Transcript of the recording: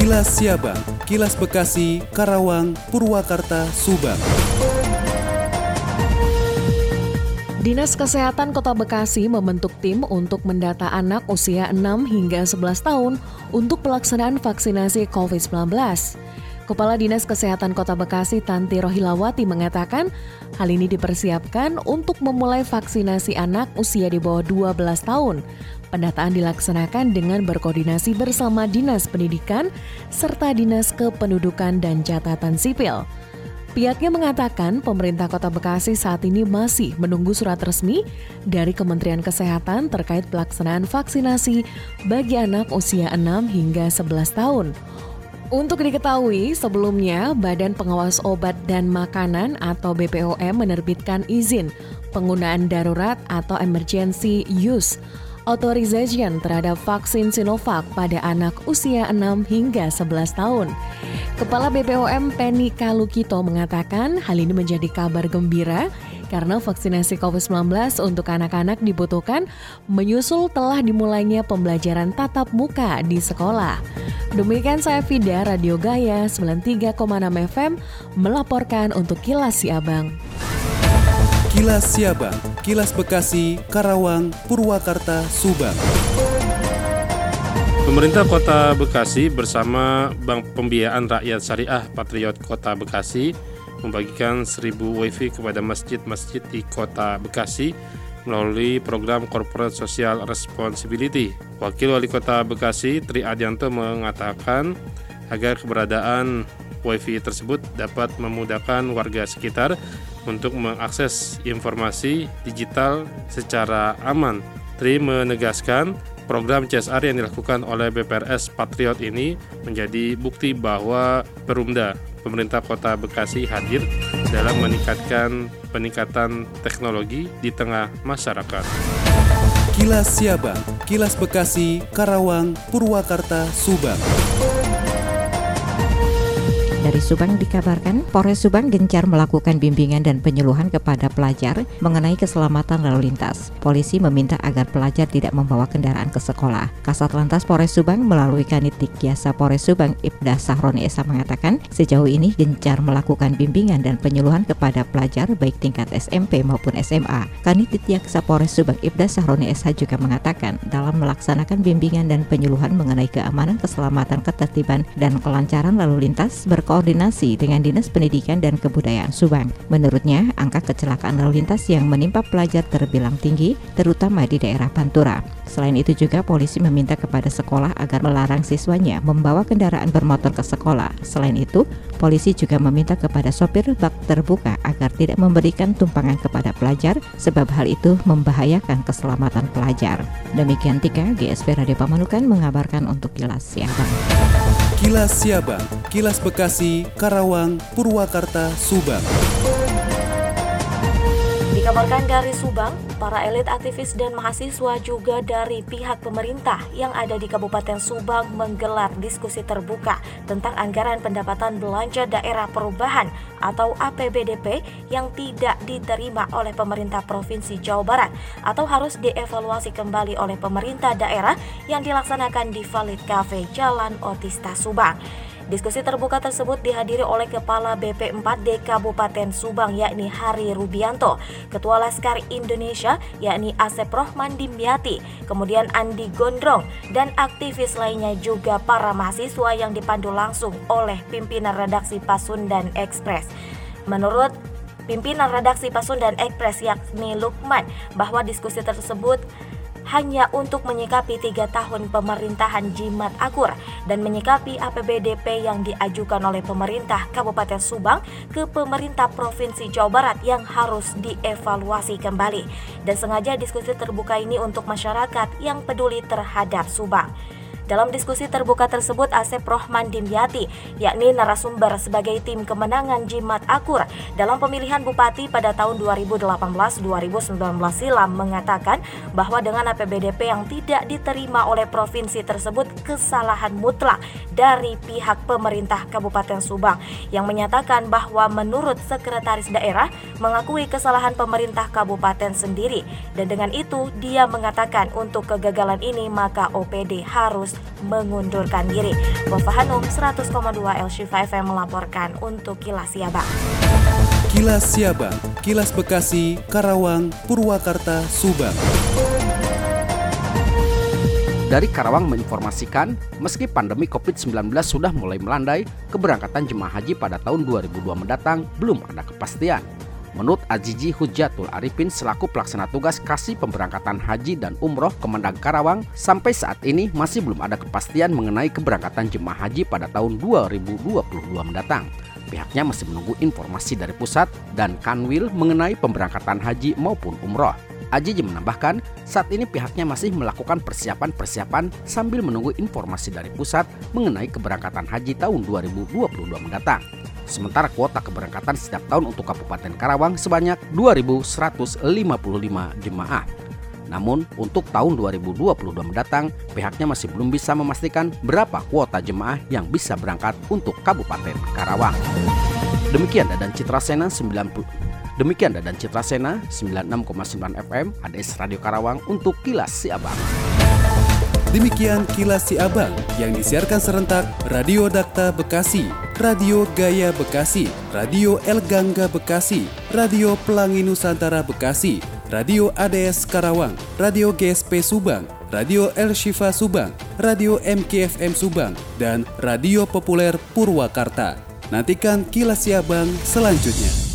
Kilas Siabang, Kilas Bekasi, Karawang, Purwakarta, Subang. Dinas Kesehatan Kota Bekasi membentuk tim untuk mendata anak usia 6 hingga 11 tahun untuk pelaksanaan vaksinasi COVID-19. Kepala Dinas Kesehatan Kota Bekasi Tanti Rohilawati mengatakan hal ini dipersiapkan untuk memulai vaksinasi anak usia di bawah 12 tahun. Pendataan dilaksanakan dengan berkoordinasi bersama Dinas Pendidikan serta Dinas Kependudukan dan Catatan Sipil. Pihaknya mengatakan pemerintah Kota Bekasi saat ini masih menunggu surat resmi dari Kementerian Kesehatan terkait pelaksanaan vaksinasi bagi anak usia 6 hingga 11 tahun. Untuk diketahui, sebelumnya Badan Pengawas Obat dan Makanan atau BPOM menerbitkan izin penggunaan darurat atau emergency use authorization terhadap vaksin Sinovac pada anak usia 6 hingga 11 tahun. Kepala BPOM Penny Kalukito mengatakan hal ini menjadi kabar gembira karena vaksinasi COVID-19 untuk anak-anak dibutuhkan menyusul telah dimulainya pembelajaran tatap muka di sekolah. Demikian saya Fida, Radio Gaya 93,6 FM melaporkan untuk Kilas Siabang. Kilas Siabang, Kilas Bekasi, Karawang, Purwakarta, Subang. Pemerintah Kota Bekasi bersama Bank Pembiayaan Rakyat Syariah Patriot Kota Bekasi membagikan 1000 WiFi kepada masjid-masjid di Kota Bekasi melalui program Corporate Social Responsibility. Wakil Wali Kota Bekasi Tri Adianto mengatakan agar keberadaan WiFi tersebut dapat memudahkan warga sekitar untuk mengakses informasi digital secara aman. Tri menegaskan program CSR yang dilakukan oleh BPRS Patriot ini menjadi bukti bahwa Perumda pemerintah Kota Bekasi hadir dalam meningkatkan peningkatan teknologi di tengah masyarakat. Kilas Siabang, Kilas Bekasi, Karawang, Purwakarta, Subang. Dari Subang dikabarkan, Polres Subang gencar melakukan bimbingan dan penyuluhan kepada pelajar mengenai keselamatan lalu lintas. Polisi meminta agar pelajar tidak membawa kendaraan ke sekolah. Kasat Lantas Polres Subang melalui Kanitik Kiasa Polres Subang Ibda Sahroni Esa mengatakan, sejauh ini gencar melakukan bimbingan dan penyuluhan kepada pelajar baik tingkat SMP maupun SMA. Kanitik Kiasa Polres Subang Ibda Sahroni Esa juga mengatakan, dalam melaksanakan bimbingan dan penyuluhan mengenai keamanan, keselamatan, ketertiban, dan kelancaran lalu lintas berkoordinasi berkoordinasi dengan Dinas Pendidikan dan Kebudayaan Subang. Menurutnya, angka kecelakaan lalu lintas yang menimpa pelajar terbilang tinggi, terutama di daerah Pantura. Selain itu juga polisi meminta kepada sekolah agar melarang siswanya membawa kendaraan bermotor ke sekolah. Selain itu, polisi juga meminta kepada sopir bak terbuka agar tidak memberikan tumpangan kepada pelajar sebab hal itu membahayakan keselamatan pelajar. Demikian Tika, GSP Radio Pamanukan mengabarkan untuk Kilas Siabang. Kilas Siabang, Kilas Bekasi, Karawang, Purwakarta, Subang. Dikabarkan dari Subang, para elit aktivis dan mahasiswa juga dari pihak pemerintah yang ada di Kabupaten Subang menggelar diskusi terbuka tentang anggaran pendapatan belanja daerah perubahan atau APBDP yang tidak diterima oleh pemerintah Provinsi Jawa Barat atau harus dievaluasi kembali oleh pemerintah daerah yang dilaksanakan di Valid Cafe Jalan Otista Subang. Diskusi terbuka tersebut dihadiri oleh Kepala BP4D Kabupaten Subang yakni Hari Rubianto, Ketua Laskar Indonesia yakni Asep Rohman Dimyati, kemudian Andi Gondrong, dan aktivis lainnya juga para mahasiswa yang dipandu langsung oleh pimpinan redaksi Pasundan Express. Menurut pimpinan redaksi Pasundan Express yakni Lukman bahwa diskusi tersebut hanya untuk menyikapi tiga tahun pemerintahan Jimat Akur dan menyikapi APBDP yang diajukan oleh pemerintah Kabupaten Subang ke pemerintah Provinsi Jawa Barat yang harus dievaluasi kembali. Dan sengaja diskusi terbuka ini untuk masyarakat yang peduli terhadap Subang. Dalam diskusi terbuka tersebut, Asep Rohman Dimyati, yakni narasumber sebagai tim kemenangan Jimat Akur dalam pemilihan bupati pada tahun 2018-2019 silam mengatakan bahwa dengan APBDP yang tidak diterima oleh provinsi tersebut kesalahan mutlak dari pihak pemerintah Kabupaten Subang yang menyatakan bahwa menurut sekretaris daerah mengakui kesalahan pemerintah kabupaten sendiri. Dan dengan itu dia mengatakan untuk kegagalan ini maka OPD harus mengundurkan diri. Wafa Hanum 100,2 LC5 FM melaporkan untuk Kilas Siabang. Kilas Siabang, Kilas Bekasi, Karawang, Purwakarta, Subang. Dari Karawang menginformasikan, meski pandemi COVID-19 sudah mulai melandai, keberangkatan jemaah haji pada tahun 2002 mendatang belum ada kepastian. Menurut Ajiji Hujatul Arifin selaku pelaksana tugas kasih pemberangkatan haji dan umroh Kemendag Karawang, sampai saat ini masih belum ada kepastian mengenai keberangkatan jemaah haji pada tahun 2022 mendatang. Pihaknya masih menunggu informasi dari pusat dan Kanwil mengenai pemberangkatan haji maupun umroh. Ajiji menambahkan, saat ini pihaknya masih melakukan persiapan-persiapan sambil menunggu informasi dari pusat mengenai keberangkatan haji tahun 2022 mendatang. Sementara kuota keberangkatan setiap tahun untuk Kabupaten Karawang sebanyak 2.155 jemaah. Namun, untuk tahun 2022 mendatang, pihaknya masih belum bisa memastikan berapa kuota jemaah yang bisa berangkat untuk Kabupaten Karawang. Demikian dan Citra Sena 90 Demikian dan Citra Sena 96,9 FM ADS Radio Karawang untuk Kilas Si Abang. Demikian Kilas Si Abang yang disiarkan serentak Radio Dakta Bekasi, Radio Gaya Bekasi, Radio El Gangga Bekasi, Radio Pelangi Nusantara Bekasi, Radio ADS Karawang, Radio GSP Subang, Radio El Shifa Subang, Radio MKFM Subang, dan Radio Populer Purwakarta. Nantikan kilas siabang selanjutnya.